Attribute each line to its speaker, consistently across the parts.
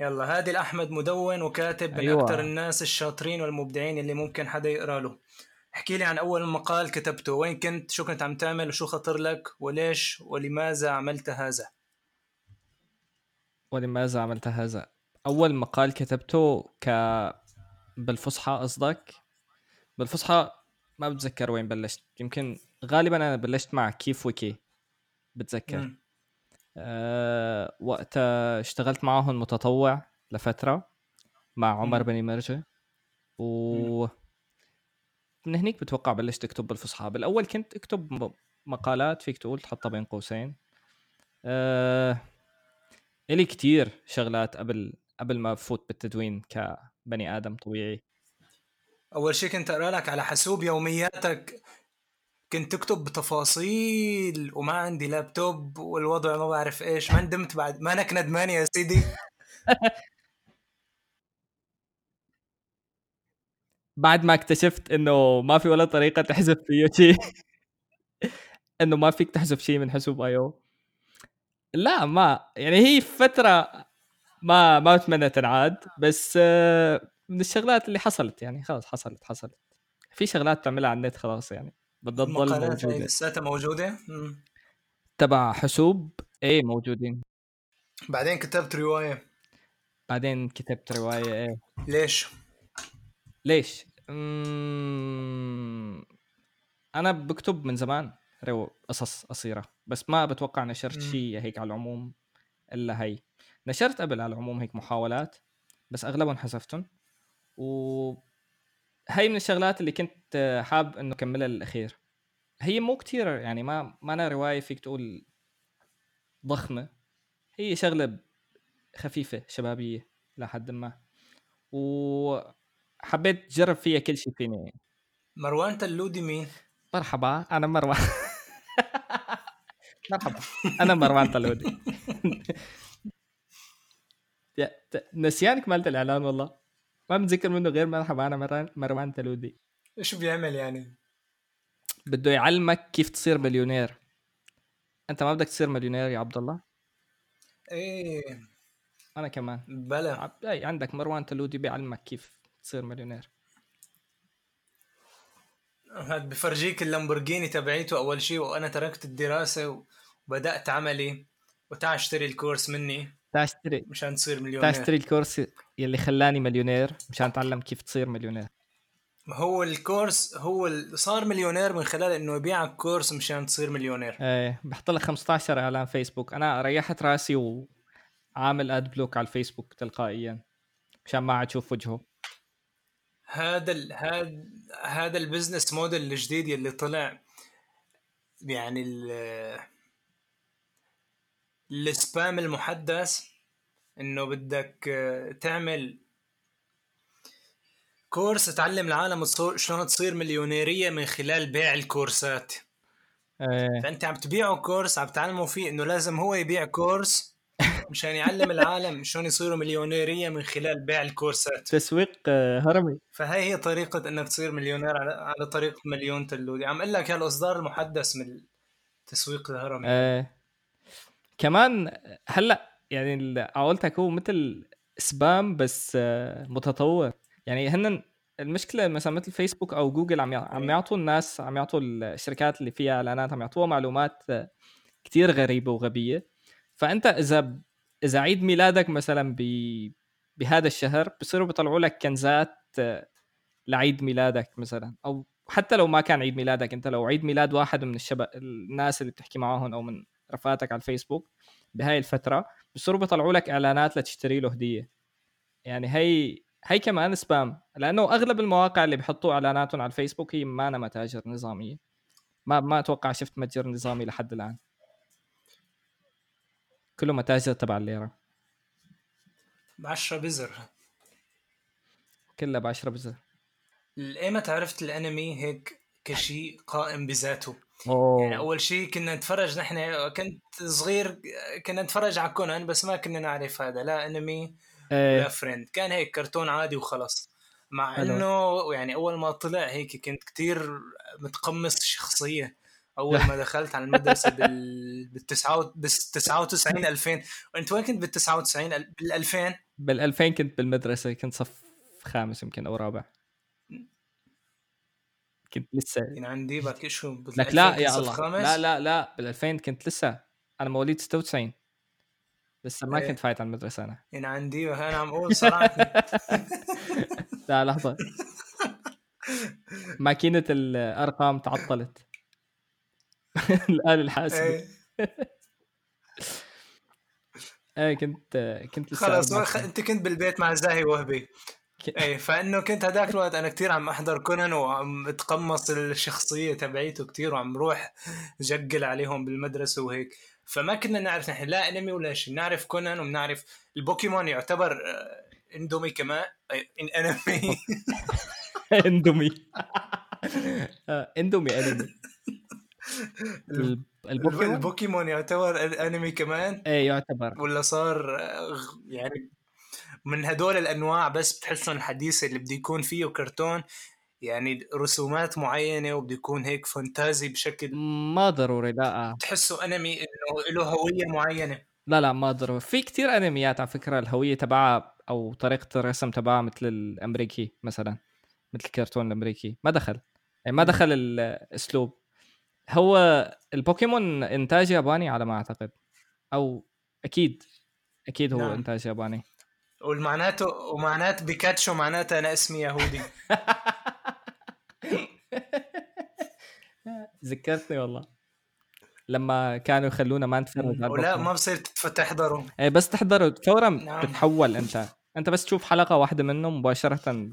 Speaker 1: يلا هادي الأحمد مدون وكاتب من
Speaker 2: أيوة.
Speaker 1: أكثر الناس الشاطرين والمبدعين اللي ممكن حدا يقرأ له. احكي لي عن أول مقال كتبته وين كنت شو كنت عم تعمل وشو خطر لك وليش ولماذا عملت هذا؟
Speaker 2: ولماذا عملت هذا؟ أول مقال كتبته ك بالفصحى قصدك؟ بالفصحى ما بتذكر وين بلشت. يمكن غالبا أنا بلشت مع كيف وكي بتذكر.
Speaker 1: مم.
Speaker 2: أه وقتها اشتغلت معهم متطوع لفترة مع عمر. بني مرجة و من هنيك بتوقع بلشت اكتب بالفصحى. بالأول كنت أكتب مقالات فيك تقول تحطها بين قوسين. أه... إلي كتير شغلات قبل قبل ما بفوت بالتدوين كبني آدم طبيعي.
Speaker 1: أول شيء كنت أقرأ لك على حاسوب يومياتك كنت تكتب بتفاصيل وما عندي لابتوب والوضع ما بعرف إيش ما ندمت بعد مانك ندمان يا سيدي.
Speaker 2: بعد ما اكتشفت إنه ما في ولا طريقة تحذف فيه شيء. إنه ما فيك تحذف شيء من حاسوب ايو لا ما يعني هي فترة ما ما بتمنى تنعاد بس آه، من الشغلات اللي حصلت يعني خلاص حصلت حصلت. في شغلات تعملها على النت خلاص يعني. بدها تضل موجودة
Speaker 1: لساتها موجودة مم.
Speaker 2: تبع حاسوب إيه موجودين
Speaker 1: بعدين كتبت رواية
Speaker 2: بعدين كتبت رواية إيه
Speaker 1: ليش؟
Speaker 2: ليش؟ مم... أنا بكتب من زمان رو قصص قصيرة بس ما بتوقع نشرت. شيء هيك على العموم إلا هي نشرت قبل على العموم هيك محاولات بس أغلبهم حذفتهم و هي من الشغلات اللي كنت حاب إنه كملها للأخير. هي مو كتير يعني ما ما أنا رواية فيك تقول ضخمة. هي شغلة خفيفة شبابية لحد ما. وحبيت أجرب فيها كل شيء فيني.
Speaker 1: مروان تلودي مين؟
Speaker 2: مرحبا أنا مروان. مرحبا أنا مروان طلودي يا- ت- نسيانك مالت الإعلان والله. ما متذكر منه غير مرحبا أنا مروان تلودي.
Speaker 1: إيش بيعمل يعني؟
Speaker 2: بده يعلمك كيف تصير مليونير. أنت ما بدك تصير مليونير يا عبد الله؟
Speaker 1: إيه.
Speaker 2: أنا كمان.
Speaker 1: بلا.
Speaker 2: أي عندك مروان تلودي بيعلمك كيف تصير مليونير.
Speaker 1: هاد بفرجيك اللامبورجيني تبعيته أول شيء وأنا تركت الدراسة وبدأت عملي. وتعال اشتري الكورس مني.
Speaker 2: تعال اشتري.
Speaker 1: مشان تصير
Speaker 2: تعال
Speaker 1: مليونير.
Speaker 2: اشتري الكورس يلي خلاني مليونير مشان اتعلم كيف تصير مليونير.
Speaker 1: هو الكورس هو صار مليونير من خلال إنه يبيعك كورس مشان تصير مليونير.
Speaker 2: إيه بحط لك 15 اعلان فيسبوك. أنا ريحت راسي وعامل ad block على الفيسبوك تلقائيا مشان ما عاد أشوف وجهه.
Speaker 1: هذا ال... هذا هذا ال business model الجديد اللي طلع يعني ال... السبام المحدث إنه بدك تعمل كورس تعلم العالم شلون تصير مليونيرية من خلال بيع الكورسات.
Speaker 2: إيه.
Speaker 1: فأنت عم تبيعه كورس عم تعلمه فيه إنه لازم هو يبيع كورس مشان يعلم العالم شلون يصيروا مليونيرية من خلال بيع الكورسات.
Speaker 2: تسويق آه، هرمي.
Speaker 1: فهي هي طريقة إنك تصير مليونير على, طريقة مليون تلودي عم أقول لك هالاصدار المحدث من التسويق الهرمي.
Speaker 2: إيه. كمان هلأ يعني عقولتك هو مثل سبام بس آه، متطور. يعني هن المشكلة مثلا مثل فيسبوك أو جوجل عم عم
Speaker 1: إيه.
Speaker 2: يعطوا الناس عم يعطوا الشركات اللي فيها إعلانات عم يعطوها معلومات كتير غريبة وغبية. فأنت إذا إذا عيد ميلادك مثلا ب بهذا الشهر بصيروا بيطلعوا لك كنزات لعيد ميلادك مثلا. أو حتى لو ما كان عيد ميلادك أنت لو عيد ميلاد واحد من الشباب الناس اللي بتحكي معاهم أو من رفقاتك على الفيسبوك بهاي الفترة بصيروا بيطلعوا لك إعلانات لتشتري له هدية. يعني هي هي كمان سبام لأنه أغلب المواقع اللي بيحطوا إعلاناتهم على الفيسبوك هي ما أنا متاجر نظامية. ما ما أتوقع شفت متجر نظامي لحد الآن. كله متاجر تبع الليرة.
Speaker 1: بعشرة بزر.
Speaker 2: كلها ب 10 بزر
Speaker 1: ايمتى عرفت الأنمي هيك كشيء قائم بذاته؟ يعني أول شيء كنا نتفرج نحن كنت صغير كنا نتفرج على كونان بس ما كنا نعرف هذا لا أنمي
Speaker 2: إيه.
Speaker 1: ولا فريند. كان هيك كرتون عادي وخلص. مع. إنه يعني أول ما طلع هيك كنت كتير متقمص الشخصيه أول ما دخلت على المدرسة بال بال 99 2000 وانت وين كنت بال 99 بال 2000
Speaker 2: بال 2000 كنت بالمدرسة. كنت صف خامس يمكن أو رابع. كنت لسه
Speaker 1: يعني عندي بك شو؟
Speaker 2: لك لا
Speaker 1: 2000
Speaker 2: يا الله؟ لا لا لا بال 2000 كنت لسه. أنا مواليد 96 لسه ما
Speaker 1: إيه.
Speaker 2: كنت فايت على المدرسة أنا.
Speaker 1: يعني عندي أنا عم أقول صراحة.
Speaker 2: لا لحظة. ماكينة الأرقام تعطلت. الآلة الحاسبة.
Speaker 1: إيه.
Speaker 2: إيه كنت كنت لسه
Speaker 1: خلص خ-. أنت كنت بالبيت مع زاهي وهبي. إيه فإنه كنت هداك الوقت. أنا كتير عم أحضر كونان وعم أتقمص الشخصية تبعيته كتير وعم روح جقل عليهم بالمدرسة وهيك. فما كنا نعرف نحن لا أنمي ولا شيء. بنعرف كونان وبنعرف البوكيمون يعتبر آه، إندومي كمان إن أنمي.
Speaker 2: إندومي. آه، إندومي أنمي. ال- البوكيمون؟
Speaker 1: البوكيمون يعتبر أنمي كمان؟
Speaker 2: إيه يعتبر.
Speaker 1: ولا صار آه، يعني من هدول الأنواع بس بتحسهم الحديثه اللي بده يكون فيه كرتون يعني رسومات معينة وبده يكون هيك فانتازي بشكل
Speaker 2: ما ضروري لا.
Speaker 1: تحسه أنمي له هوية معينة.
Speaker 2: لا لا ما ضروري في كتير أنميات على فكرة الهوية تبعها أو طريقة الرسم تبعها مثل الأمريكي مثلا مثل الكرتون الأمريكي. ما دخل. يعني ما. دخل الأسلوب. هو البوكيمون إنتاج ياباني على ما أعتقد. أو أكيد أكيد هو
Speaker 1: نعم.
Speaker 2: إنتاج ياباني.
Speaker 1: والمعناته ومعنات بيكاتشو معناتها أنا اسمي يهودي.
Speaker 2: ذكرتني والله. لما كانوا يخلونا ما نتفرج
Speaker 1: ولا. ما بصير تحضره
Speaker 2: إيه بس تحضره فورا
Speaker 1: نعم.
Speaker 2: بتحول أنت. أنت بس تشوف حلقة واحدة منه مباشرة.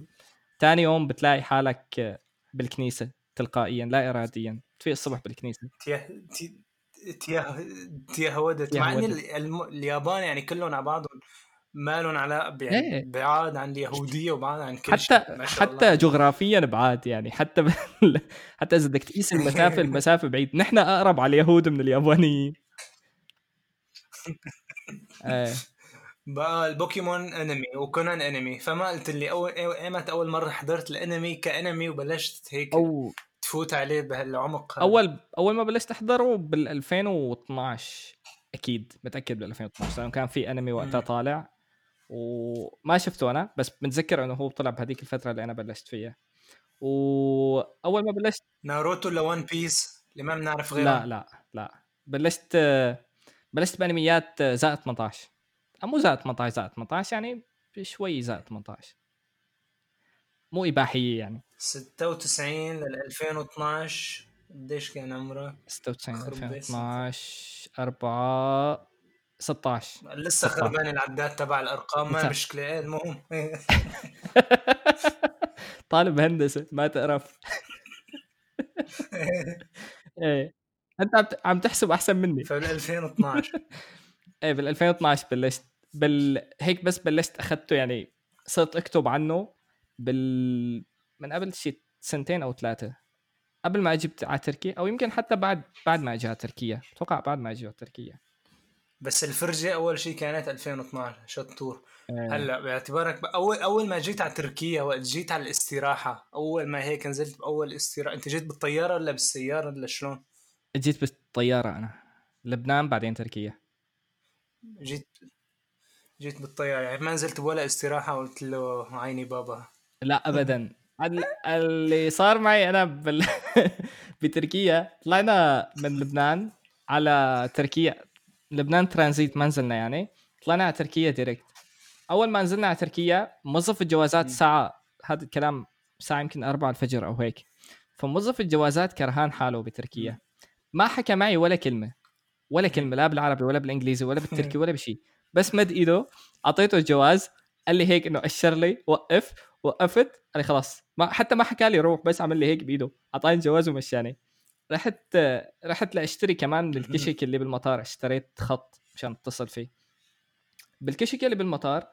Speaker 2: ثاني يوم بتلاقي حالك بالكنيسة تلقائيا لا اراديا. تفيق الصبح بالكنيسة.
Speaker 1: تيه تي- تيه تيهودت مع إن اليابان يعني كلهم على بعضهم مالهم على يعني
Speaker 2: إيه.
Speaker 1: بعاد عن اليهودية وبعاد عن كل
Speaker 2: حتى
Speaker 1: شيء
Speaker 2: حتى
Speaker 1: الله.
Speaker 2: جغرافيا بعاد يعني حتى بال... حتى إذا بدك تقيس المسافة المسافة بعيد نحن أقرب على اليهود من اليابانيين إيه
Speaker 1: بقى البوكيمون أنمي وكونان أنمي فما قلت لي اول إيمت أول مرة حضرت الأنمي كأنمي وبلشت هيك
Speaker 2: أو
Speaker 1: تفوت عليه بهالعمق.
Speaker 2: اول أول ما بلشت أحضره بال 2012 أكيد متأكد بال 2012 لأنه كان في أنمي وقتها. طالع وما شفته أنا بس متذكر إنه هو طلع بهذيك الفترة اللي أنا بلشت فيها. وأول ما بلشت
Speaker 1: ناروتو ولا ون بيس اللي ما بنعرف غيرهم
Speaker 2: لا لا لا. بلشت بلشت بأنميات زائد 18 أو مو زائد 18 زائد 18 يعني شوي زائد 18 مو إباحية يعني.
Speaker 1: 96 لل 2012 قديش كان عمرك؟
Speaker 2: 96
Speaker 1: خرب بيت.
Speaker 2: 2012 4 16
Speaker 1: لسه. خربان العداد تبع الأرقام ما. مشكلة. إيه المهم.
Speaker 2: طالب هندسة ما تقرف إيه. أنت عم تحسب أحسن مني.
Speaker 1: فبال 2012
Speaker 2: إيه بال 2012 بلشت. بال هيك بس بلشت اخذته يعني صرت أكتب عنه بال من قبل شي سنتين أو ثلاثة. قبل ما أجي على تركيا أو يمكن حتى بعد بعد ما أجي على تركيا. أتوقع بعد ما أجي على تركيا.
Speaker 1: بس الفرجة أول شيء كانت 2012 شطور
Speaker 2: إيه.
Speaker 1: هلأ باعتبارك اول أول ما جيت على تركيا وقت جيت على الاستراحة أول ما هيك نزلت بأول استراحة أنت جيت بالطيارة ولا بالسيارة ولا شلون؟
Speaker 2: جيت بالطيارة أنا. لبنان بعدين تركيا.
Speaker 1: جيت جيت بالطيارة يعني ما نزلت بولا استراحة وقلت له عيني بابا.
Speaker 2: لا ابدا. ال- اللي صار معي أنا بال... بتركيا طلعنا من لبنان على تركيا. لبنان ترانزيت ما نزلنا يعني طلعنا على تركيا ديركت أول ما نزلنا على تركيا موظف الجوازات. ساعة هذا الكلام ساعة يمكن 4 الفجر أو هيك. فموظف الجوازات كرهان حاله بتركيا. ما حكى معي ولا كلمة. ولا كلمة لا بالعربي ولا بالإنجليزي ولا بالتركي ولا بشيء بس مد إيده أعطيته الجواز قال لي هيك إنه أشر لي وقف وقفت قال لي خلاص. ما حتى ما حكى لي روح بس عمل لي هيك بإيده. أعطاني الجواز ومشاني. رحت رحت لأشتري كمان من الكشك اللي بالمطار اشتريت خط مشان اتصل فيه. بالكشك اللي بالمطار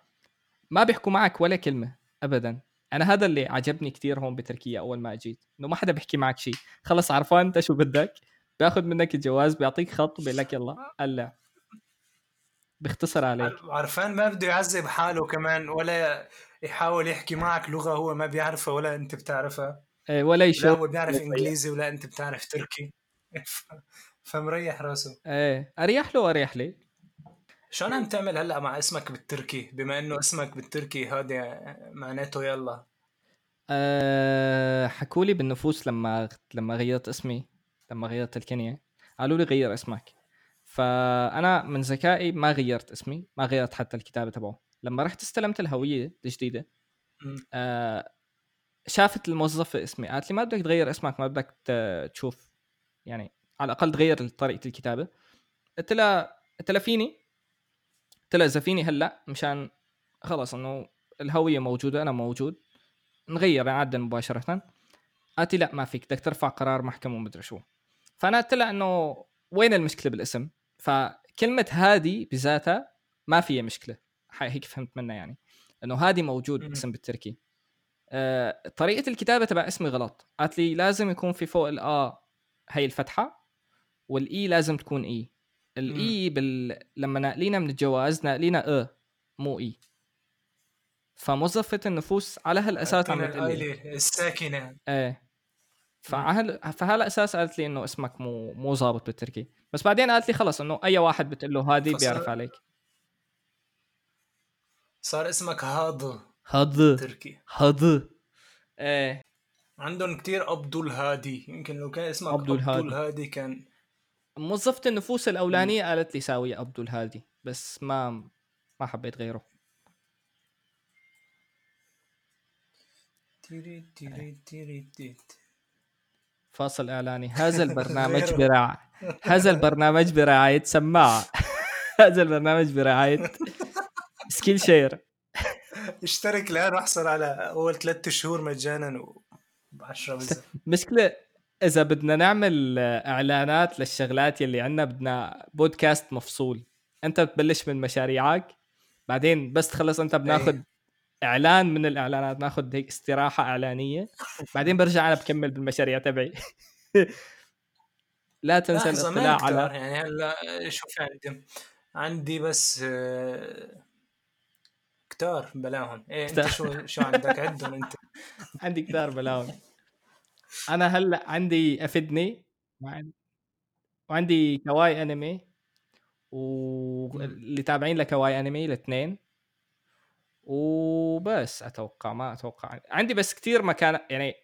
Speaker 2: ما بيحكوا معك ولا كلمة ابدا. أنا هذا اللي عجبني كثير هون بتركيا أول ما أجيت إنه ما حدا بيحكي معك شيء. خلص عرفان أنت شو بدك؟ بياخذ منك الجواز بيعطيك خط وبيقول لك يلا قلع بيختصر عليك.
Speaker 1: عرفان ما بده يعذب حاله كمان ولا يحاول يحكي معك لغة هو ما بيعرفها ولا أنت بتعرفها.
Speaker 2: إيه، ولا
Speaker 1: لا
Speaker 2: يشوف
Speaker 1: هو بيعرف إنجليزي ولا أنت بتعرف تركي. فمريح راسه.
Speaker 2: إيه أريح له وأريح لي.
Speaker 1: شلون عم تعمل هلأ مع اسمك بالتركي؟ بما إنه اسمك بالتركي هذا معناته يلا.
Speaker 2: أه حكوا لي بالنفوس لما لما غيرت اسمي لما غيرت الكنية قالوا لي غير اسمك. فأنا من ذكائي ما غيرت اسمي ما غيرت حتى الكتابة تبعه. لما رحت استلمت الهوية الجديدة آه شافت الموظفه اسمي قالت لي ما بدك تغير اسمك ما بدك تشوف يعني على الأقل تغير طريقة الكتابة. قلت لها قلت لها فيني؟ قلت لها إذا فيني هلأ مشان خلص إنه الهوية موجودة أنا موجود نغير نعدل مباشرة. قالت لي لأ ما فيك بدك ترفع قرار محكمة ومدري شو. فأنا قلت لها إنه وين المشكلة بالاسم؟ فكلمة هادي بذاتها ما فيها مشكلة. هيك فهمت منها يعني. إنه هادي موجود اسم بالتركي. أه طريقة الكتابة تبع اسمي غلط. قالت لي لازم يكون في فوق الآ هي الفتحة والاي لازم تكون اي الاي بال... لما ناقلينا من الجواز ناقلينا أ مو اي فموظفة النفوس على هالأساس
Speaker 1: عم الساكنة.
Speaker 2: إيه. فعهل فهلا أساس قالت لي إنه اسمك مو مو ظابط بالتركي. بس بعدين قالت لي خلص إنه أي واحد بتقول له هادي بيعرف عليك.
Speaker 1: صار اسمك هاض
Speaker 2: هاض
Speaker 1: تركي.
Speaker 2: هاض إيه.
Speaker 1: عندهم كتير عبد الهادي. يمكن لو كان اسمك عبد الهادي, كان
Speaker 2: موظفة النفوس الأولانية قالت لي ساوية عبد الهادي بس ما ما حبيت غيره. تيري تيري تيري تيري. فاصل إعلاني. هذا البرنامج برعاية هذا البرنامج برعاية سماعة هذا البرنامج برعاية Skillshare.
Speaker 1: اشترك الآن وأحصل على أول ثلاثة شهور مجانا و 10
Speaker 2: مشكلة إذا بدنا نعمل إعلانات للشغلات يلي عندنا بدنا بودكاست مفصول. أنت بتبلش من مشاريعك بعدين بس تخلص أنت بناخذ إيه. إعلان من الإعلانات ناخذ هيك استراحة إعلانية. بعدين برجع أنا بكمل بالمشاريع تبعي. لا تنسى الاطلاع على
Speaker 1: يعني. هلا شوف عندي عندي بس آه، كتار بلاهم. إيه أنت شو شو عندك؟ عدهم أنت.
Speaker 2: عندي كتار بلاهم. أنا هلأ عندي افدني وعندي كواي أنمي. واللي تابعين لكواي أنمي الاثنين. وبس أتوقع ما أتوقع. عندي بس كثير مكان يعني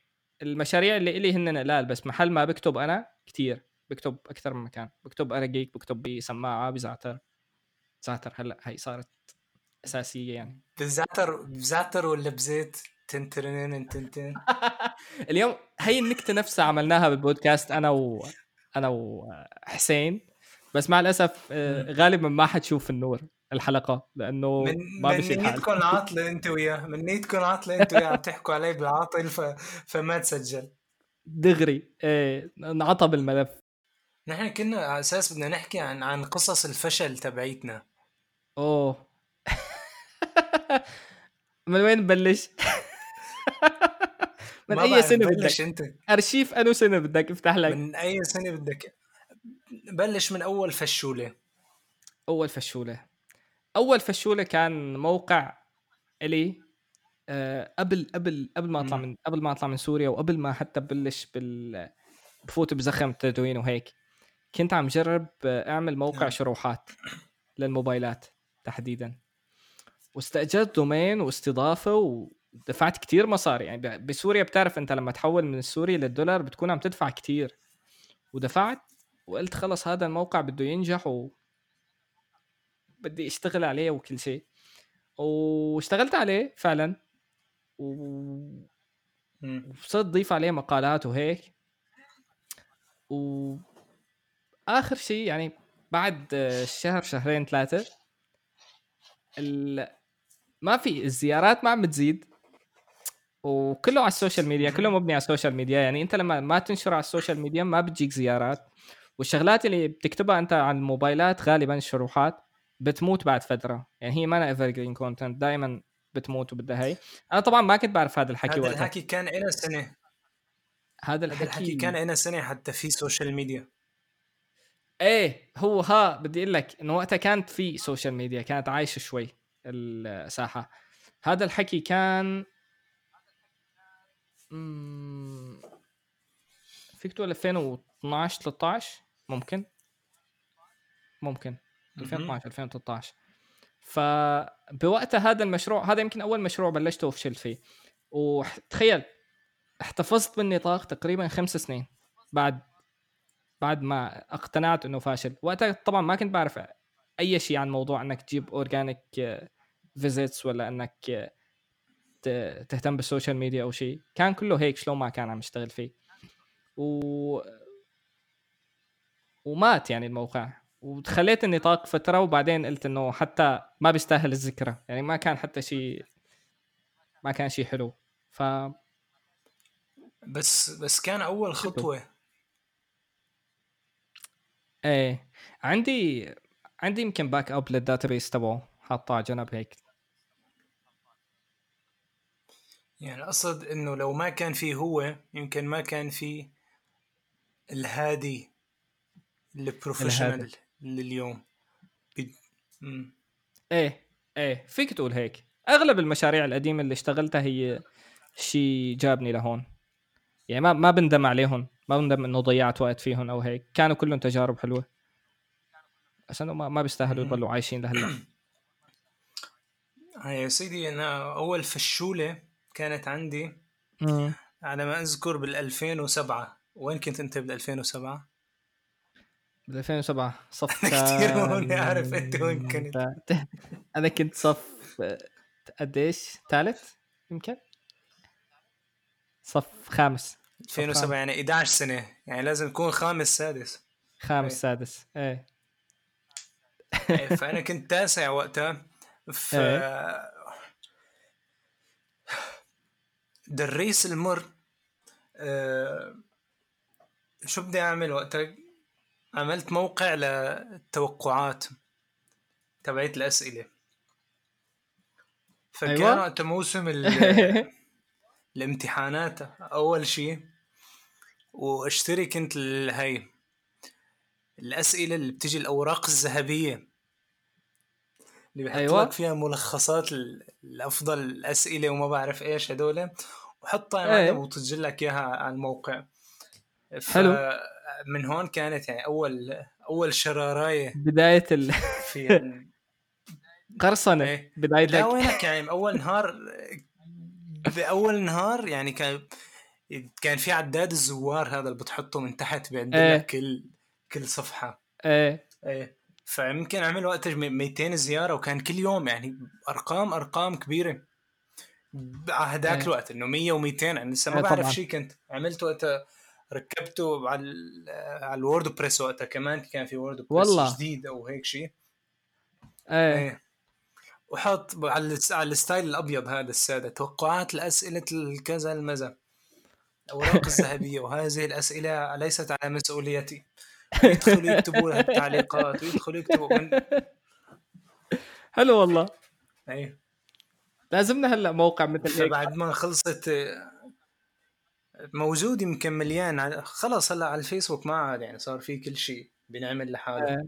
Speaker 2: المشاريع اللي إلي هن قلال بس محل ما بكتب أنا كثير بكتب أكثر من مكان. بكتب أرقيك بكتب بسماعه بزعتر زعتر. هلأ هي صارت أساسية يعني.
Speaker 1: بزعتر بزعتر ولا بزيت تنترنين تنتن.
Speaker 2: اليوم هي النكتة نفسها عملناها بالبودكاست أنا و أنا وحسين. بس مع الأسف آه، غالبا ما حتشوف النور الحلقة لأنه
Speaker 1: من ما من نيتكم عاطلة أنت وياه. من نيتكم عاطلة أنت وياه عم تحكوا علي بالعاطل ف... فما تسجل.
Speaker 2: دغري. إيه انعطى بالملف
Speaker 1: نحن كنا على أساس بدنا نحكي عن عن قصص الفشل تبعيتنا.
Speaker 2: أوه. من وين نبلش؟ من أي سنة بدك؟ أنت. أرشيف أنو سنة بدك؟ افتح لك.
Speaker 1: من أي سنة بدك؟ بلش من أول فشولة.
Speaker 2: أول فشولة. أول فشولة كان موقع إلي أه قبل قبل قبل ما أطلع من قبل ما أطلع من سوريا وقبل ما حتى بلش بال بفوت بزخم التدوين وهيك كنت عم جرب أعمل موقع نعم. شروحات للموبايلات تحديدا. واستأجرت دومين واستضافة ودفعت كتير مصاري. يعني بسوريا بتعرف انت لما تحول من السوري للدولار بتكون عم تدفع كتير. ودفعت وقلت خلص هذا الموقع بده ينجح و بدي اشتغل عليه وكل شيء. واشتغلت عليه فعلا. و وصرت ضيف عليه مقالات وهيك. و اخر شيء يعني بعد شهر شهرين ثلاثة ال... ما في الزيارات ما عم بتزيد. وكله على ال social media كله مبني على ال social media. يعني انت لما ما تنشر على ال social media ما بتجيك زيارات. والشغلات اللي بتكتبها انت عن الموبايلات غالبا شروحات بتموت بعد فترة. يعني هي ما evergreen content دائما بتموت وبدها هي. أنا طبعا ما كنت بعرف هذا الحكي
Speaker 1: هذا الحكي كان إلى سنة.
Speaker 2: هذا الحكي,
Speaker 1: الحكي كان إلى سنة حتى في social media
Speaker 2: إيه هو ها بدي أقول لك إنه وقتها كانت في social media كانت عايشة شوي. الساحة. هذا الحكي كان فيك تقول 2012 13 ممكن. ممكن. 2012 2013 فبوقتها هذا المشروع هذا يمكن أول مشروع بلشته وفشلت فيه. وتخيل احتفظت بالنطاق تقريبا خمس سنين بعد بعد ما اقتنعت إنه فاشل. وقتها طبعا ما كنت بعرف أي شيء عن موضوع إنك تجيب organic visits ولا إنك تهتم بال social media أو شيء. كان كله هيك شلون ما كان عم يشتغل فيه. و ومات يعني الموقع. وخليت النطاق فترة وبعدين قلت إنه حتى ما بيستاهل الذكرى. يعني ما كان حتى شيء ما كان شيء حلو. ف
Speaker 1: بس بس كان أول خطوة.
Speaker 2: إيه. عندي عندي يمكن backup لل database تبعه. حاطه على جنب هيك.
Speaker 1: يعني أقصد إنه لو ما كان فيه هو يمكن ما كان فيه الهادي ال professional لليوم. بي...
Speaker 2: إيه إيه فيك تقول هيك. أغلب المشاريع القديمة اللي اشتغلتها هي شيء جابني لهون. يعني ما ما بندم عليهم ما بندم إنه ضيعت وقت فيهم أو هيك. كانوا كلهم تجارب حلوة. بس إنه ما, ما بيستاهلوا يضلوا عايشين لهلأ.
Speaker 1: يا سيدي أنا أول فشولة كانت عندي مم. على ما أذكر بال 2007 وين كنت أنت بال 2007
Speaker 2: بال 2007 صف
Speaker 1: كثير هون أعرف أنت وين كنت.
Speaker 2: أنا كنت صف قديش ثالث يمكن؟ صف خامس.
Speaker 1: 2007 يعني 11 سنة. يعني لازم يكون خامس سادس.
Speaker 2: خامس إيه. سادس. إيه.
Speaker 1: إيه فأنا كنت تاسع وقتها. ف إيه. دريس المر أه شو بدي أعمل وقتها عملت موقع للتوقعات تبعت الأسئلة فكان أيوة. وقت موسم الامتحانات أول شيء وأشتري كنت هاي الأسئلة اللي بتجي الأوراق الذهبية اللي بحط أيوة. لك فيها ملخصات الأفضل الأسئلة وما بعرف إيش هدول وحطها أيوة. أيه. وتسجل لك إياها على الموقع حلو من هون كانت يعني أول أول شرارايه
Speaker 2: بداية ال في قرصنة
Speaker 1: إيه. بدايتك لا وينك يعني أول نهار بأول نهار يعني كان كان في عداد الزوار هذا اللي بتحطه من تحت بيعد إيه. لك كل كل صفحة
Speaker 2: إيه
Speaker 1: إيه فيمكن عمل وقتها 200 زيارة وكان كل يوم يعني أرقام أرقام كبيرة هذاك إيه. الوقت إنه 100 و200. أنا لسه ما إيه بعرف شيء كنت عملت وقتها ركبته على على ال WordPress وقتها كمان كان في WordPress والله. جديد أو هيك شيء
Speaker 2: إيه, إيه.
Speaker 1: وحط على على ال style الأبيض هذا السادة توقعات الأسئلة الكذا المزا الأوراق الذهبية وهذه الأسئلة ليست على مسؤوليتي. يدخلوا يكتبوا لها التعليقات ويدخلوا يكتبوا من
Speaker 2: حلو والله.
Speaker 1: اي
Speaker 2: لازمنا هلأ موقع مثل
Speaker 1: هيك. بعد ما خلصت موجود يمكن مليان خلص هلأ على الفيسبوك ما عاد يعني صار في كل شيء بنعمل لحاله. آه.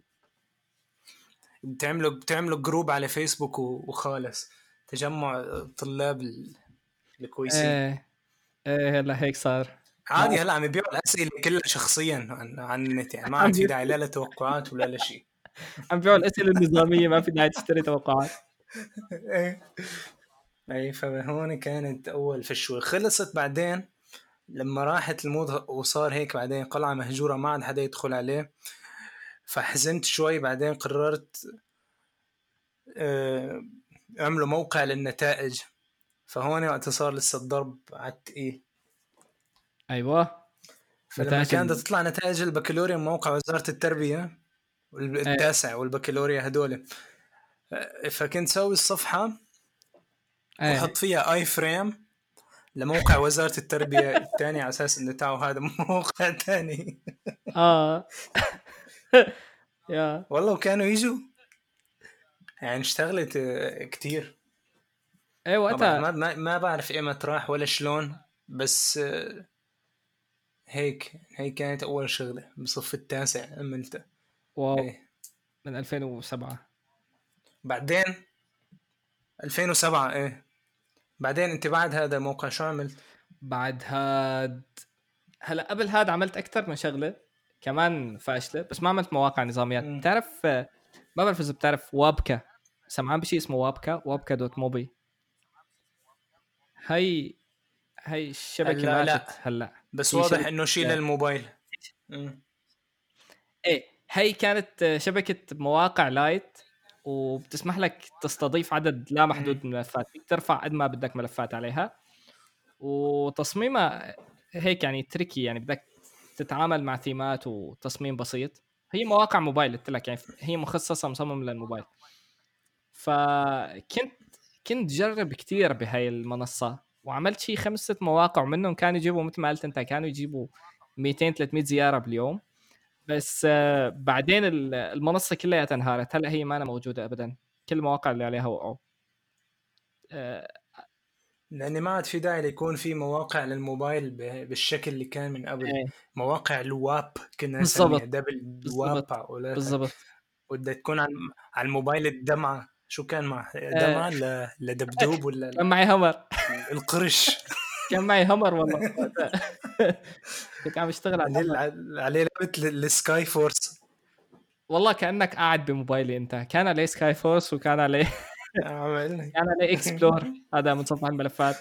Speaker 1: بتعملوا بتعملوا جروب على فيسبوك وخالص. تجمع طلاب الكويسين.
Speaker 2: إيه. إيه هلأ هيك صار.
Speaker 1: عادي هلأ عم يبيعوا الأسئلة كلها شخصيا عن, عن النت يعني. ما عاد في داعي لا لتوقعات ولا لشيء.
Speaker 2: عم يبيعوا الأسئلة النظامية ما في داعي تشتري توقعات.
Speaker 1: إيه. أي فهون كانت أول فشوة. خلصت بعدين لما راحت الموضة وصار هيك بعدين قلعة مهجورة ما عاد حدا يدخل عليه فحزنت شوي. بعدين قررت آه، عملوا موقع للنتائج. فهون وقت صار لسه الضرب على التقيل.
Speaker 2: أيوه.
Speaker 1: فلما كانت تطلع نتائج البكالوريا من موقع وزارة التربية التاسع والبكالوريا هدول. آه، فكنت سوي الصفحة. وحط فيها اي فريم لموقع وزارة التربية الثاني على أساس انه تعو هذا موقع ثاني.
Speaker 2: آه. يا.
Speaker 1: والله وكانوا يجوا؟ يعني اشتغلت كتير.
Speaker 2: اي وقتها.
Speaker 1: ما, ما, ما بعرف ايمتى راح ولا شلون بس هيك هيك كانت أول شغلة بصف التاسع عملتها
Speaker 2: واو. هي. من 2007
Speaker 1: بعدين؟ 2007 إيه. بعدين انت بعد هذا الموقع شو عملت؟
Speaker 2: بعد هاد هلا قبل هذا عملت أكثر من شغلة كمان فاشلة بس ما عملت مواقع نظاميات. بتعرف ما بعرف إذا بتعرف وابكا. سمعان بشيء اسمه وابكا وابكا دوت موبي. هي هي الشبكة
Speaker 1: هلا لا.
Speaker 2: هلا.
Speaker 1: بس واضح
Speaker 2: شبكة-
Speaker 1: إنه شيء للموبايل.
Speaker 2: إيه هي كانت شبكة مواقع لايت. وبتسمح لك تستضيف عدد لا محدود من الملفات. ترفع قد ما بدك ملفات عليها. وتصميمها هيك يعني تريكي يعني بدك تتعامل مع ثيمات وتصميم بسيط. هي مواقع موبايل قلت لك يعني هي مخصصة مصمم للموبايل. فكنت كنت جرب كثير بهاي المنصة وعملت شيء خمس ست مواقع ومنهم كانوا يجيبوا مثل ما قلت انت كانوا يجيبوا 200 300 زيارة باليوم. بس آه، بعدين ال- المنصة كلها انهارت هلا هي ما أنا موجودة ابدا. كل المواقع اللي عليها وقعوا. آه،
Speaker 1: لأن ما عاد في داعي ليكون في مواقع للموبايل بالشكل اللي كان من قبل.
Speaker 2: إيه.
Speaker 1: مواقع الواب كنا
Speaker 2: بالضبط.
Speaker 1: نسميها دبل واب
Speaker 2: بالضبط.
Speaker 1: بدها تكون على الموبايل الدمعة. شو كان مع دمعة ل- لدبدوب ولا
Speaker 2: كان معي همر
Speaker 1: القرش.
Speaker 2: كان معي همر والله. عم اشتغل على
Speaker 1: عليه لعبة ال- ال Sky Force.
Speaker 2: والله كأنك قاعد بموبايلي أنت. كان عليه Sky Force وكان عليه كان عليه X-plore. هذا متصفح الملفات.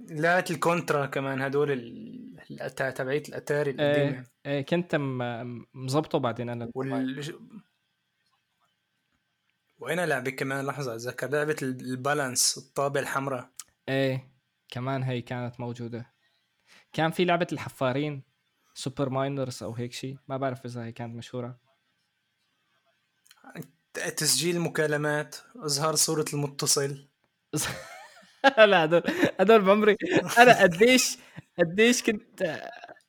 Speaker 1: لعبة ال Contra كمان هدول ال- تبعية الأتاري القديمة.
Speaker 2: إيه إيه كنت مظبطه بعدين أنا.
Speaker 1: وال وين لعبه كمان؟ لحظة أتذكر. لعبة ال- ال balance الطابة الحمراء.
Speaker 2: إيه كمان هي كانت موجودة. كان في لعبة الحفارين Super Miners أو هيك شيء ما بعرف إذا هي كانت مشهورة.
Speaker 1: تسجيل مكالمات إظهار صورة المتصل.
Speaker 2: لا هدول هدول بعمري. أنا قديش قديش كنت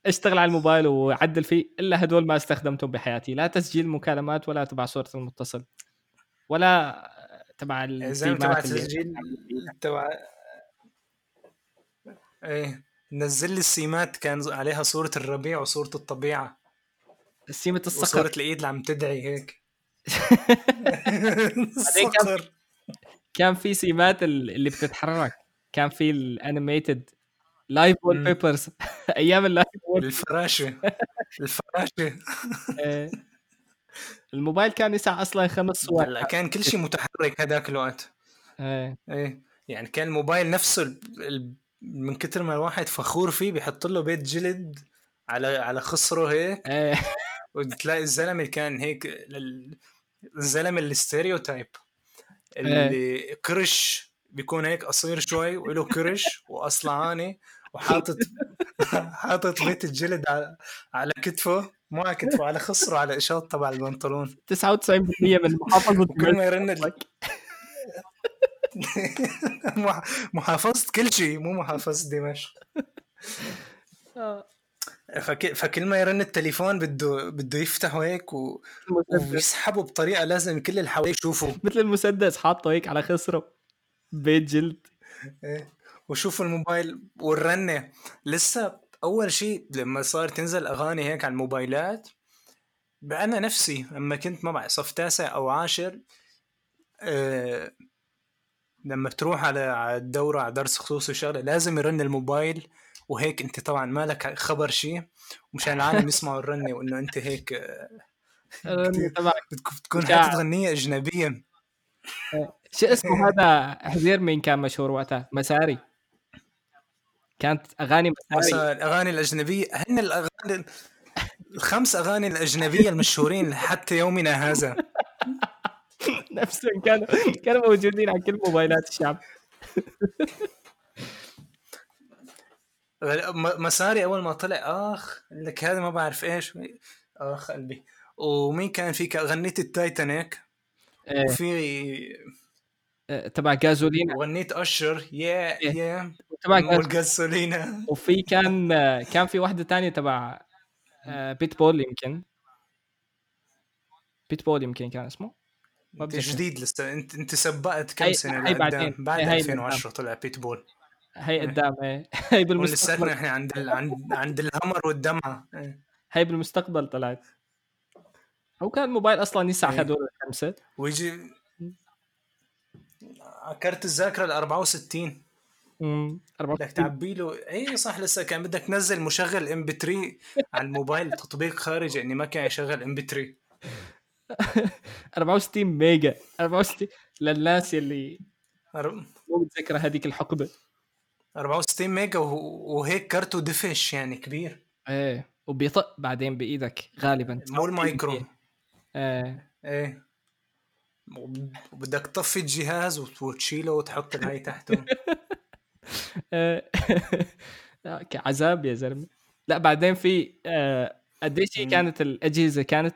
Speaker 2: أشتغل على الموبايل وأعدل فيه إلا هدول ما استخدمتهم بحياتي. لا تسجيل مكالمات ولا تبع صورة المتصل ولا تبع
Speaker 1: ما تبع تسجيل تبع إيه. نزل لي السيمات كان عليها صورة الربيع وصورة الطبيعة.
Speaker 2: سيمة
Speaker 1: وصورة
Speaker 2: الصقر
Speaker 1: الإيد اللي عم تدعي هيك. الصقر
Speaker 2: كان في سيمات ال- اللي بتتحرك. كان في ال animated live
Speaker 1: wallpapers
Speaker 2: أيام ال live wall
Speaker 1: الفراشة. الفراشة.
Speaker 2: آه. الموبايل كان يسع أصلا خمس صور
Speaker 1: هلا كان كل شيء متحرك هذاك الوقت.
Speaker 2: آه.
Speaker 1: إيه. يعني كان الموبايل نفسه. من كتر ما الواحد فخور فيه بيحط له بيت جلد على على خصره هيك.
Speaker 2: آه.
Speaker 1: وتلاقي الزلمة اللي كان هيك الزلمة الستيريوتايب. اللي كرش بيكون هيك قصير شوي وله كرش وأصلعاني وحاطط حاطط بيت الجلد على على كتفه مو على كتفه على خصره على إشاط تبع البنطلون.
Speaker 2: 99% من محافظه
Speaker 1: وكل ما يرن ال- مح- محافظة كل شيء مو محافظة دمشق.
Speaker 2: آه.
Speaker 1: فك... فكل ما يرن التليفون بده بده يفتحه هيك و... ويسحبه بطريقة لازم كل اللي حواليه يشوفوا
Speaker 2: مثل المسدس حاطه هيك على خصره. بيت جلد.
Speaker 1: إيه. وشوفوا الموبايل والرنة. لسه أول شيء لما صار تنزل أغاني هيك على الموبايلات أنا نفسي لما كنت ما بعرف صف تاسع أو عاشر أه لما بتروح على الدورة على درس خصوصي شغلة لازم يرن الموبايل وهيك انت طبعا مالك خبر شيء ومشان العالم يسمعوا الرنة وإنه انت هيك بتكون. حاطط غنية أجنبية
Speaker 2: شو اسمه هذا حزير مين كان مشهور وقتها؟ مساري. كانت أغاني مساري.
Speaker 1: مثلا الأغاني الأجنبية هن الأغاني الخمس أغاني الأجنبية المشهورين حتى يومنا هذا.
Speaker 2: نفسهم كانوا كانوا موجودين على كل موبايلات الشعب.
Speaker 1: مساري أول ما طلع آخ لك هذا ما بعرف إيش. آخ قلبي. ومين كان في غنيت التايتانيك
Speaker 2: آه،
Speaker 1: وفي
Speaker 2: آه، تبع Gasolina.
Speaker 1: وغنيت Usher. يا
Speaker 2: إيه.
Speaker 1: يا
Speaker 2: تبع جاز...
Speaker 1: وال Gasolina
Speaker 2: وفي كان كان في واحدة تانية تبع آه، بيت بول يمكن. بيت بول يمكن كان اسمه.
Speaker 1: جديد لسه انت انت سبقت كم
Speaker 2: هي-
Speaker 1: سنة
Speaker 2: هي بعدين.
Speaker 1: بعد
Speaker 2: هي- هي
Speaker 1: 2010 طلع بيت بول
Speaker 2: هي قدام إيه. هي
Speaker 1: ولساتنا
Speaker 2: بالمستقبل.
Speaker 1: إحنا عند ال... عند عند الهمر والدمعة. إيه.
Speaker 2: هي بالمستقبل طلعت. هو كان الموبايل أصلا يسع
Speaker 1: إيه.
Speaker 2: هدول الخمسة.
Speaker 1: ويجي كارت الذاكرة ال 64
Speaker 2: أمم،
Speaker 1: بدك
Speaker 2: 64
Speaker 1: تعبي له. اي صح لسه كان بدك تنزل مشغل MP3 على الموبايل تطبيق خارجي اني ما كان يشغل MP3
Speaker 2: 64 ميجا. 64 للناس اللي مو متذكره هذيك الحقبة.
Speaker 1: 64 ميجا وه- وهيك كارته دفش يعني كبير.
Speaker 2: إيه وبيطق بعدين بإيدك غالبا.
Speaker 1: مو المايكرو.
Speaker 2: إيه.
Speaker 1: إيه. وب- وبدك تطفي الجهاز وت- وتشيله وتحط الهاي تحته.
Speaker 2: لا، كعذاب يا زلمة. لا بعدين في آه، قديش هي. كانت الأجهزة؟ كانت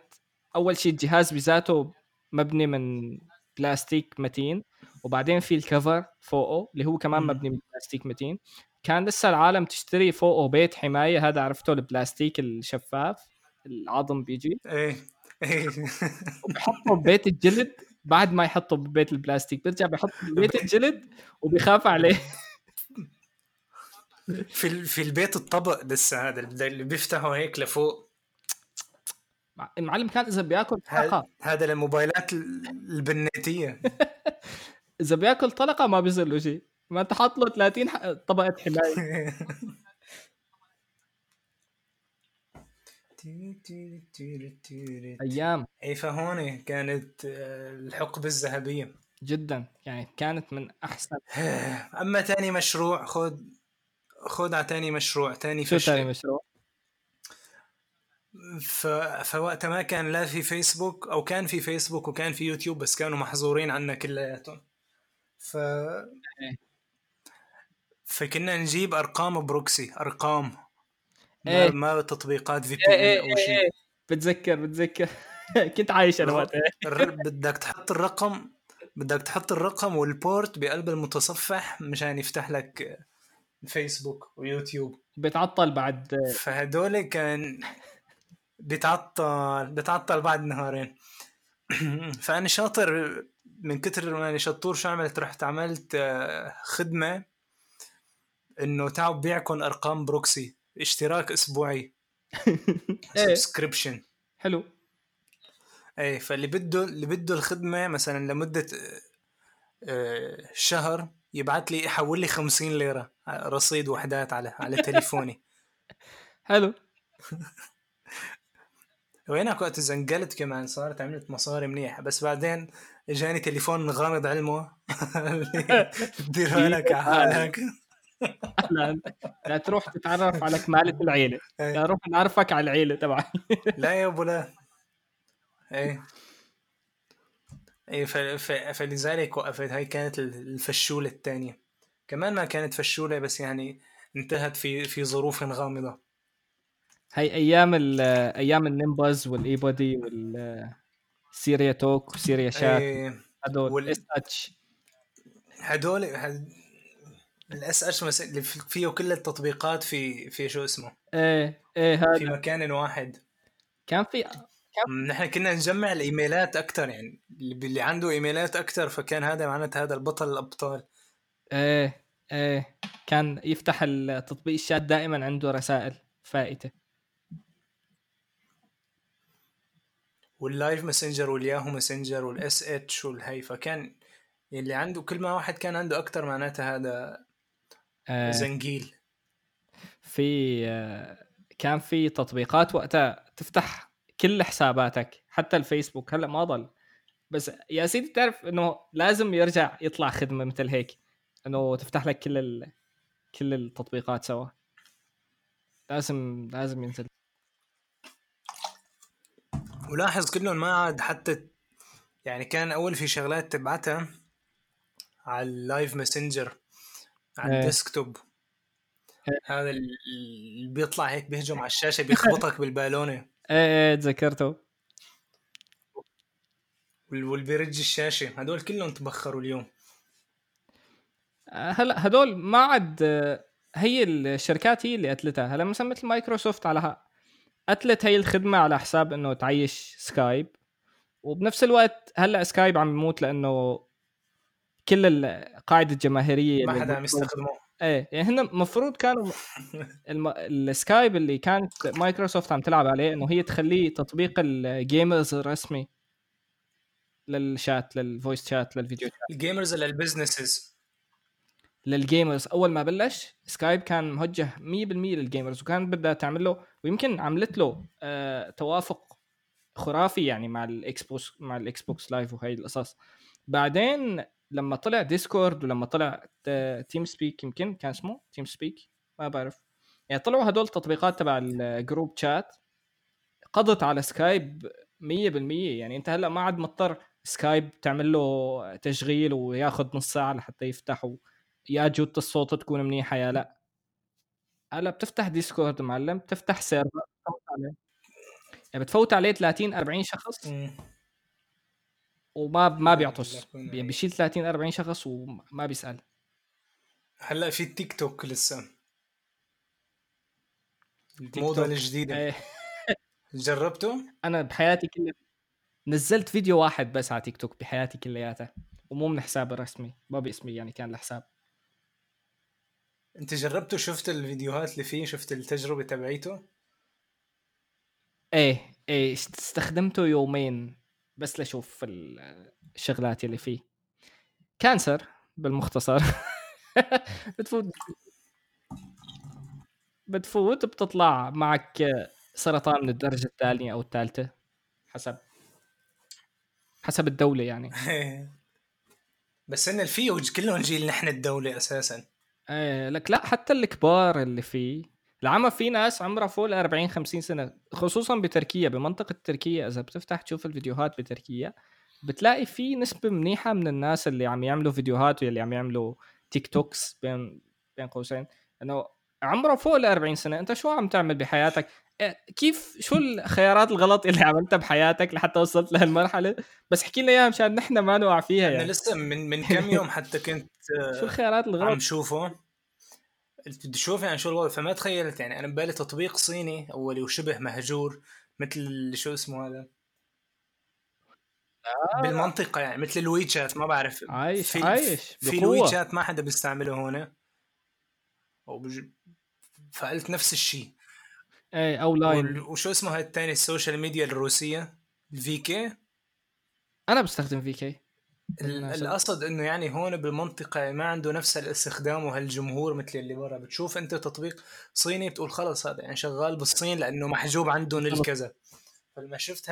Speaker 2: أول شيء الجهاز بذاته مبني من بلاستيك متين وبعدين في الكفر فوقه اللي هو كمان. مبني من بلاستيك متين. كان لسه العالم تشتري فوقه بيت حماية هذا عرفته البلاستيك الشفاف العظم بيجي.
Speaker 1: إيه. إيه.
Speaker 2: وبحطه ببيت الجلد بعد ما يحطه ببيت البلاستيك. بيرجع بيحطه ببيت الجلد وبيخاف عليه.
Speaker 1: في في البيت الطبق لسه هذا اللي بيفتحوا هيك لفوق.
Speaker 2: المعلم كان إذا بياكل طلقة.
Speaker 1: هذا للموبايلات ال- البناتيه
Speaker 2: إذا بياكل طلقة ما بيصير له شيء. ما أنت حاط له 30 ح- طبقة حماية. أيام.
Speaker 1: اي فهون كانت آه، الحقبة الذهبية.
Speaker 2: جدا. يعني كانت من أحسن.
Speaker 1: أما تاني مشروع خذ خذ على تاني مشروع تاني
Speaker 2: شو
Speaker 1: فشل.
Speaker 2: ثاني مشروع؟
Speaker 1: ف... فوقتها ما كان لا في فيسبوك أو كان في فيسبوك وكان في يوتيوب بس كانوا محظورين عنا كلياتهم. ف فكنا نجيب أرقام proxy أرقام. ما,
Speaker 2: إيه.
Speaker 1: ما تطبيقات في بي إيه
Speaker 2: إيه
Speaker 1: أو
Speaker 2: إيه
Speaker 1: شيء.
Speaker 2: إيه بتذكر بتذكر. كنت عايش أنا وقتها.
Speaker 1: بدك تحط الرقم بدك تحط الرقم وال port بقلب المتصفح مشان يفتح لك فيسبوك ويوتيوب.
Speaker 2: بتعطل بعد.
Speaker 1: فهدول كان بيتعطل بيتعطل بعد نهارين. فأنا شاطر من كتر ما أنا شطور شو عملت؟ رحت عملت آه، خدمة إنه تعالوا بيعكم أرقام proxy. اشتراك أسبوعي.
Speaker 2: إيه.
Speaker 1: subscription.
Speaker 2: حلو.
Speaker 1: إيه فاللي بده اللي بده الخدمة مثلا لمدة آه، شهر يبعت لي يحول لي 50 ليرة. رصيد وحدات على على تليفوني.
Speaker 2: حلو.
Speaker 1: وينك وقت زنقلت كمان صارت عملت مصاري منيح بس بعدين اجاني تليفون غامض علمه دير بالك على حالك
Speaker 2: لا لا تروح تتعرف على كمالة العيلة.
Speaker 1: إيه.
Speaker 2: لا روح نعرفك على العيلة تبعي
Speaker 1: لا يا أبو لا. إيه. إيه ف... ف... فلذلك وقفت. هاي كانت الفشولة الثانية كمان ما كانت فشولة بس يعني انتهت في في ظروف غامضة.
Speaker 2: هي أيام ال- أيام ال Nimbuzz وال eBuddy وال Syria Talk
Speaker 1: و Syria Chat إيه
Speaker 2: هدول
Speaker 1: وال-
Speaker 2: إس أتش.
Speaker 1: هدول الإس أتش. اللي في- فيه كل التطبيقات في في شو اسمه؟
Speaker 2: إيه إيه
Speaker 1: في
Speaker 2: هذا.
Speaker 1: مكان واحد.
Speaker 2: كان في
Speaker 1: نحن كنا نجمع الإيميلات أكثر يعني اللي اللي عنده إيميلات أكثر فكان هذا معناته هذا البطل الأبطال.
Speaker 2: إيه إيه. كان يفتح التطبيق الشات دائما عنده رسائل فائتة.
Speaker 1: وال Live Messenger وال Yahoo Messenger وال SH والهي فكان اللي عنده كل ما واحد كان عنده أكثر معناته هذا
Speaker 2: آه
Speaker 1: زنجيل.
Speaker 2: في آه كان في تطبيقات وقتها تفتح كل حساباتك حتى الفيسبوك. هلا ما ضل. بس يا سيدي تعرف إنه لازم يرجع يطلع خدمة مثل هيك إنه تفتح لك كل ال... كل التطبيقات سوا. لازم لازم ينزل.
Speaker 1: ولاحظ كلهم ما عاد حتى يعني كان أول في شغلات تبعتها على ال Live Messenger على
Speaker 2: إيه.
Speaker 1: ال desktop. هذا اللي بيطلع هيك بيهجم على الشاشة بيخبطك بالبالونة.
Speaker 2: إيه إيه تذكرته.
Speaker 1: وال- واللي بيرج الشاشة. هدول كلهم تبخروا اليوم.
Speaker 2: هلا هدول ما عاد هي الشركات هي اللي قتلتها. هلا مثلا مثل مايكروسوفت على قتلت هي الخدمة على حساب إنه تعيش Skype. وبنفس الوقت هلأ Skype عم يموت لإنه كل القاعدة الجماهيرية
Speaker 1: ما حدا عم يستخدمه
Speaker 2: إيه يعني هن المفروض كانوا الم... ال Skype اللي كانت مايكروسوفت عم تلعب عليه إنه هي تخليه تطبيق الجيمرز الرسمي للشات للفويس شات للفيديو شات
Speaker 1: الجيمرز ولا ال
Speaker 2: business لل gamers. أول ما بلش Skype كان موجه 100% لل gamers وكان بدها تعمل له ويمكن عملت له آه توافق خرافي يعني مع ال Xbox مع ال Xbox Live وهي القصص. بعدين لما طلع Discord ولما طلع TeamSpeak يمكن كان اسمه TeamSpeak ما بعرف. يعني طلعوا هدول التطبيقات تبع ال group chat قضت على Skype 100% يعني أنت هلأ ما عاد مضطر Skype تعمل له تشغيل وياخذ نص ساعة لحتى يفتح يا جوده الصوت تكون منيحة يا لا. هلا بتفتح Discord معلم بتفتح server بتفوت عليه. يعني بتفوت عليه 30 40 شخص. وما ما بيعطس. يعني. بيشيل 30 40 شخص وما بيسأل.
Speaker 1: هلا في التيك توك لسه.
Speaker 2: توك.
Speaker 1: الجديدة.
Speaker 2: إيه،
Speaker 1: جربته؟
Speaker 2: أنا بحياتي كلها نزلت فيديو واحد بس على تيك توك بحياتي كلياتها. ومو من حسابي الرسمي ما باسمي يعني كان الحساب.
Speaker 1: انت جربته؟ شفت الفيديوهات اللي فيه؟ شفت التجربة تبعيته؟
Speaker 2: إيه إيه است- استخدمته يومين بس لأشوف ال- الشغلات اللي فيه. كانسر بالمختصر. بتفوت. بتفوت بتطلع معك سرطان من الدرجة الثانية أو الثالثة حسب. حسب الدولة يعني.
Speaker 1: بس إن فيه كلهم جيل نحن الدولة أساسا.
Speaker 2: إيه لك لا حتى الكبار اللي فيه العمى في ناس عمرها فوق ال 40 50 سنة خصوصا بتركيا بمنطقة تركيا. إذا بتفتح تشوف الفيديوهات بتركيا بتلاقي في نسبة منيحة من الناس اللي عم يعملوا فيديوهات واللي عم يعملوا تيك توكس بين بين قوسين. إنه عمره فوق ال 40 سنة أنت شو عم تعمل بحياتك؟ كيف شو الخيارات الغلط اللي عملتها بحياتك لحتى وصلت لهالمرحلة؟ بس احكي لنا إياها مشان نحن ما نوقع فيها
Speaker 1: أنا
Speaker 2: يعني.
Speaker 1: لسه من من كم يوم حتى كنت
Speaker 2: شو الخيارات
Speaker 1: عم
Speaker 2: الغلط
Speaker 1: شوفه. قلت بدي أشوف يعني شو الوضع. فما تخيلت يعني أنا ببالي تطبيق صيني أولي وشبه مهجور مثل شو اسمه هذا؟ بالمنطقة يعني مثل ال WeChat ما بعرف.
Speaker 2: عايش
Speaker 1: في
Speaker 2: عايش
Speaker 1: في
Speaker 2: بقوة.
Speaker 1: ال WeChat ما حدا بيستعمله هون. وبج... فقلت نفس الشيء
Speaker 2: إيه أو
Speaker 1: Line. وشو اسمه الثاني ال social media الروسية؟ ال VK
Speaker 2: أنا بستخدم VK.
Speaker 1: القصد إنه يعني هون بالمنطقة ما عنده نفس الاستخدام وهالجمهور مثل اللي برا. بتشوف أنت تطبيق صيني بتقول خلص هذا يعني شغال بالصين لأنه محجوب عندهم الكذا. فلما شفت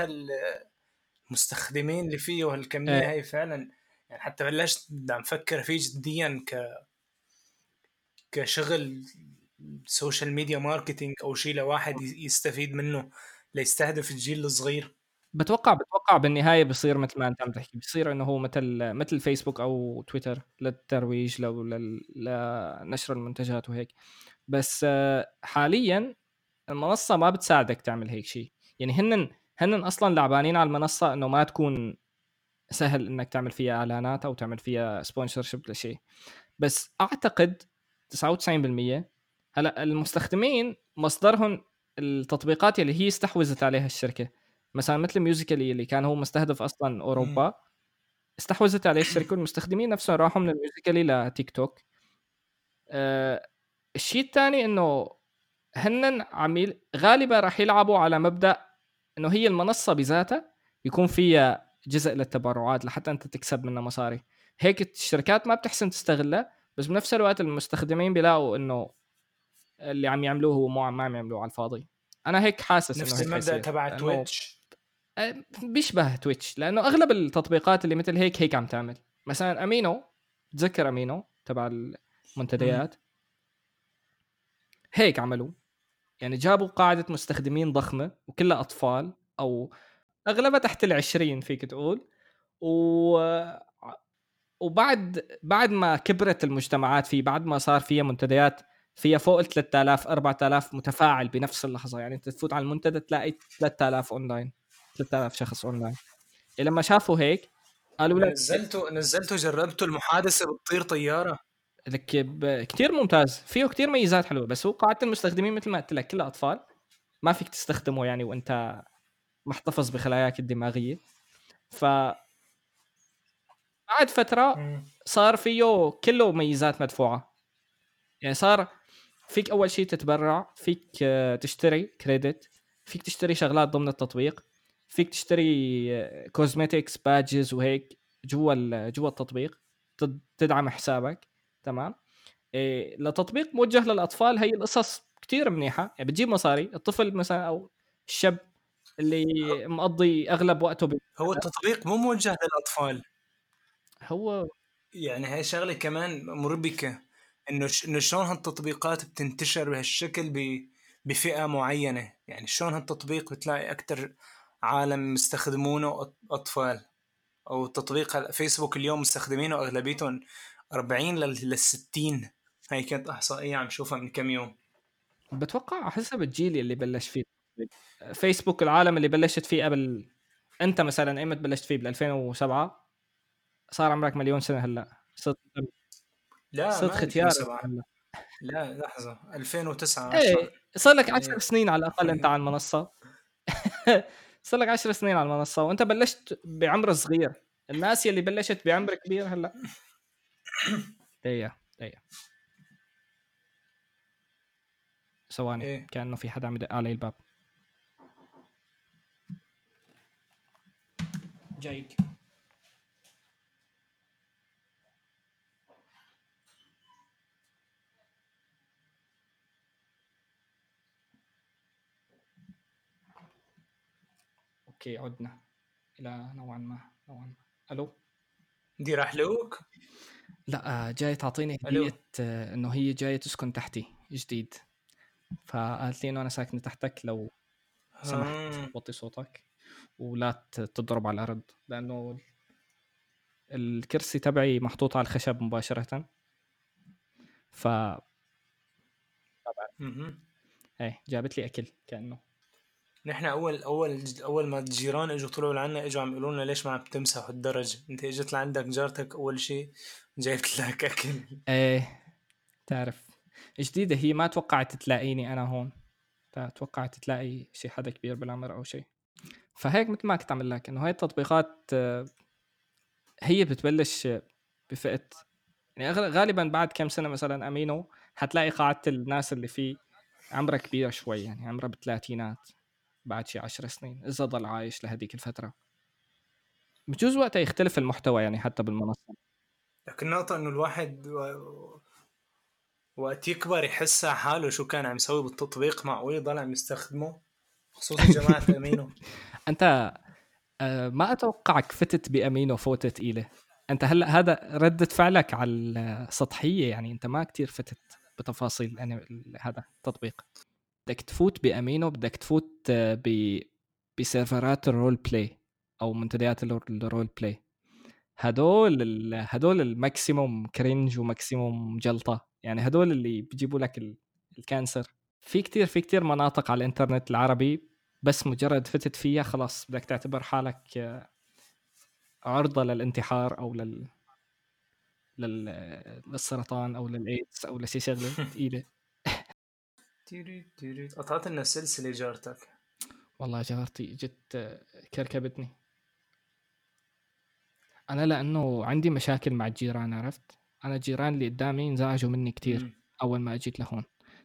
Speaker 1: هالمستخدمين اللي فيه وهالكمية
Speaker 2: إيه.
Speaker 1: هاي فعلا يعني حتى بلشت عم فكر فيه جديا ك كشغل social media marketing أو شيء لواحد يستفيد منه ليستهدف الجيل الصغير.
Speaker 2: بتوقع بتوقع بالنهاية بصير مثل ما أنت عم تحكي بصير إنه هو مثل مثل فيسبوك أو تويتر للترويج لو لنشر المنتجات وهيك. بس حاليا المنصة ما بتساعدك تعمل هيك شيء يعني هن هن أصلا لعبانين على المنصة إنه ما تكون سهل إنك تعمل فيها إعلانات أو تعمل فيها sponsorship لشيء بس أعتقد 99% هلا المستخدمين مصدرهم التطبيقات اللي هي استحوذت عليها الشركة. مثلا مثل Musical.ly اللي كان هو مستهدف أصلا أوروبا استحوذت عليه الشركة والمستخدمين نفسهم راحوا من ال Musical.ly لتيك توك آه الشيء الثاني إنه هن عميل غالبا راح يلعبوا على مبدأ إنه هي المنصة بذاتها يكون فيها جزء للتبرعات لحتى أنت تكسب منها مصاري. هيك الشركات ما بتحسن تستغلها بس بنفس الوقت المستخدمين بيلاقوا إنه اللي عم يعملوه هو مو ما عم يعملوه على الفاضي. أنا هيك حاسس
Speaker 1: نفس
Speaker 2: انه المبدأ.
Speaker 1: تبع
Speaker 2: Twitch بيشبه Twitch لأنه أغلب التطبيقات اللي مثل هيك هيك عم تعمل. مثلا امينو تذكر امينو تبع المنتديات؟ هيك عملوا يعني جابوا قاعدة مستخدمين ضخمة وكلها أطفال أو أغلبها تحت العشرين فيك تقول. و وبعد بعد ما كبرت المجتمعات فيه بعد ما صار فيها منتديات فيها فوق ال 3000 4000 متفاعل بنفس اللحظة. يعني أنت تفوت على المنتدى تلاقي 3000 اونلاين 3000 شخص اونلاين لما شافوا هيك قالوا لك
Speaker 1: نزلته نزلته جربته المحادثة بتطير طيارة؟
Speaker 2: لك كتير ممتاز. فيه كتير ميزات حلوة بس هو قاعدة المستخدمين مثل ما قلت لك كلها أطفال. ما فيك تستخدمه يعني وأنت محتفظ بخلاياك الدماغية. ف بعد فترة صار فيه كله ميزات مدفوعة. يعني صار فيك أول شيء تتبرع فيك آه، تشتري credit فيك تشتري شغلات ضمن التطبيق فيك تشتري cosmetics badges وهيك جوا جوا التطبيق تد- تدعم حسابك تمام؟ إيه لتطبيق موجه للأطفال هي القصص كتير منيحة. يعني بتجيب مصاري الطفل مثلا أو الشاب اللي مقضي أغلب وقته ب...
Speaker 1: هو التطبيق مو موجه للأطفال؟
Speaker 2: هو
Speaker 1: يعني هاي شغلة كمان مربكة. إنه. إنه شلون هالتطبيقات بتنتشر بهالشكل. بفئة معينة. يعني شلون هالتطبيق بتلاقي أكثر عالم مستخدمونه أطفال. أو تطبيق فيسبوك اليوم مستخدمينه أغلبيتهم 40 لل 60 هاي كانت إحصائية عم شوفها من كم يوم.
Speaker 2: بتوقع حسب الجيل اللي بلش فيه. فيسبوك العالم اللي بلشت فيه قبل أنت مثلا ايمتى بلشت فيه بال 2007 صار عمرك مليون سنة هلأ. صرت
Speaker 1: لا
Speaker 2: صرت
Speaker 1: ما
Speaker 2: ختيار
Speaker 1: 2007
Speaker 2: هلا
Speaker 1: لا لحظة. 2009
Speaker 2: إيه
Speaker 1: 10
Speaker 2: صار لك 10
Speaker 1: إيه.
Speaker 2: سنين على الأقل أنت على المنصة. صار لك 10 سنين على المنصة وأنت بلشت بعمر صغير. الناس يلي بلشت بعمر كبير هلأ. دقيقة دقيقة. ثواني
Speaker 1: إيه.
Speaker 2: كأنه في حدا عم يدق علي الباب. جايك. أوكي عدنا إلى نوعا ما نوعا ما. ألو؟
Speaker 1: دي رحلوك
Speaker 2: لا آه، جاي تعطيني. هدية آه، إنه هي جاية تسكن تحتي جديد. فقالت لي إنه أنا ساكنة تحتك لو سمحت
Speaker 1: آه.
Speaker 2: وطي صوتك ولا تضرب على الأرض. لأنه الكرسي تبعي محطوط على الخشب مباشرة. ف. إيه جابت لي أكل كأنه.
Speaker 1: نحن اول أول أول ما الجيران إجوا طلعوا لعنا إجوا عم يقولوا لنا ليش ما عم تمسحوا الدرج. أنت إجت لعندك جارتك أول شيء جايبت لك أكل.
Speaker 2: إيه تعرف جديدة هي ما توقعت تلاقيني أنا هون. توقعت تلاقي شي حدا كبير بالعمر أو شيء فهيك مثل ما كنت عم لك إنه هاي التطبيقات هي بتبلش بفئة يعني غالبا بعد كم سنة مثلا أمينو حتلاقي قاعدة الناس اللي فيه عمرها كبير شوي يعني عمرها بالثلاثينات بعد شي عشر سنين إذا ضل عايش لهديك الفترة. بجوز وقتها يختلف المحتوى يعني حتى بالمنصة.
Speaker 1: لكن النقطة إنه الواحد و... وقت يكبر يحس على حاله شو كان عم يسوي بالتطبيق معقول يضل عم يستخدمه خصوصا جماعة أمينو.
Speaker 2: أنت آه، ما أتوقعك فتت بأمينو فوتة ثقيله أنت هلأ هذا ردة فعلك على السطحية يعني أنت ما كتير فتت بتفاصيل يعني هذا التطبيق. بدك تفوت بأمينو بدك تفوت آه، ب بسيرفرات ال role play أو منتديات ال role play. هدول ال- هدول ال maximum cringe و maximum جلطة. يعني هدول اللي بيجيبوا لك ال- ال cancer. في كتير في كتير مناطق على الإنترنت العربي بس مجرد فتت فيها خلاص بدك تعتبر حالك آه، عرضة للانتحار أو لل لل... للسرطان أو للإيدز أو لشي شغله ثقيله
Speaker 1: قطعت لنا السلسلة جارتك
Speaker 2: والله جارتي آه، كركبتني أنا لأنه عندي مشاكل مع الجيران عرفت أنا الجيران اللي قدامي انزعجوا مني كتير
Speaker 1: مم.
Speaker 2: اول ما اجيت لهون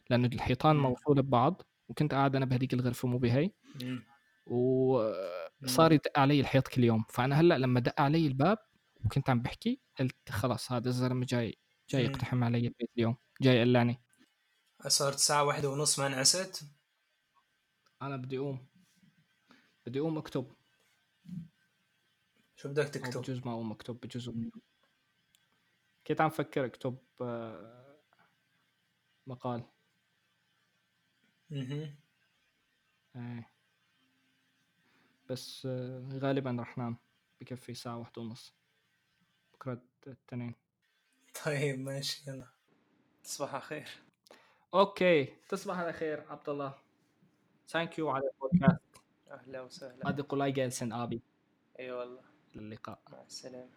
Speaker 2: لأنه الحيطان. موصوله ببعض وكنت قاعد أنا بهديك الغرفه مو بهي. وصار يدق علي الحيط كل يوم فانا هلا لما دق علي الباب وكنت عم بحكي قلت خلاص هذا الزلمه جاي جاي. يقتحم علي البيت اليوم جاي يقلعني
Speaker 1: صارت الساعة واحدة ونص ما انعست.
Speaker 2: أنا بدي أقوم. بدي أقوم أكتب.
Speaker 1: شو بدك تكتب؟
Speaker 2: بجوز ما أقوم أكتب بجوز أقوم. كنت عم فكر أكتب آه، مقال. إيه. بس آه، غالبا رح نام. بكفي ساعة واحدة ونص. بكرة التنين.
Speaker 1: طيب ماشي يلا. تصبح على خير.
Speaker 2: أوكي. تصبح على خير عبد الله ثانك يو على البودكاست.
Speaker 1: أهلا وسهلا.
Speaker 2: هذه قلاي جالسن آبي.
Speaker 1: إي والله.
Speaker 2: للقاء
Speaker 1: مع السلامة.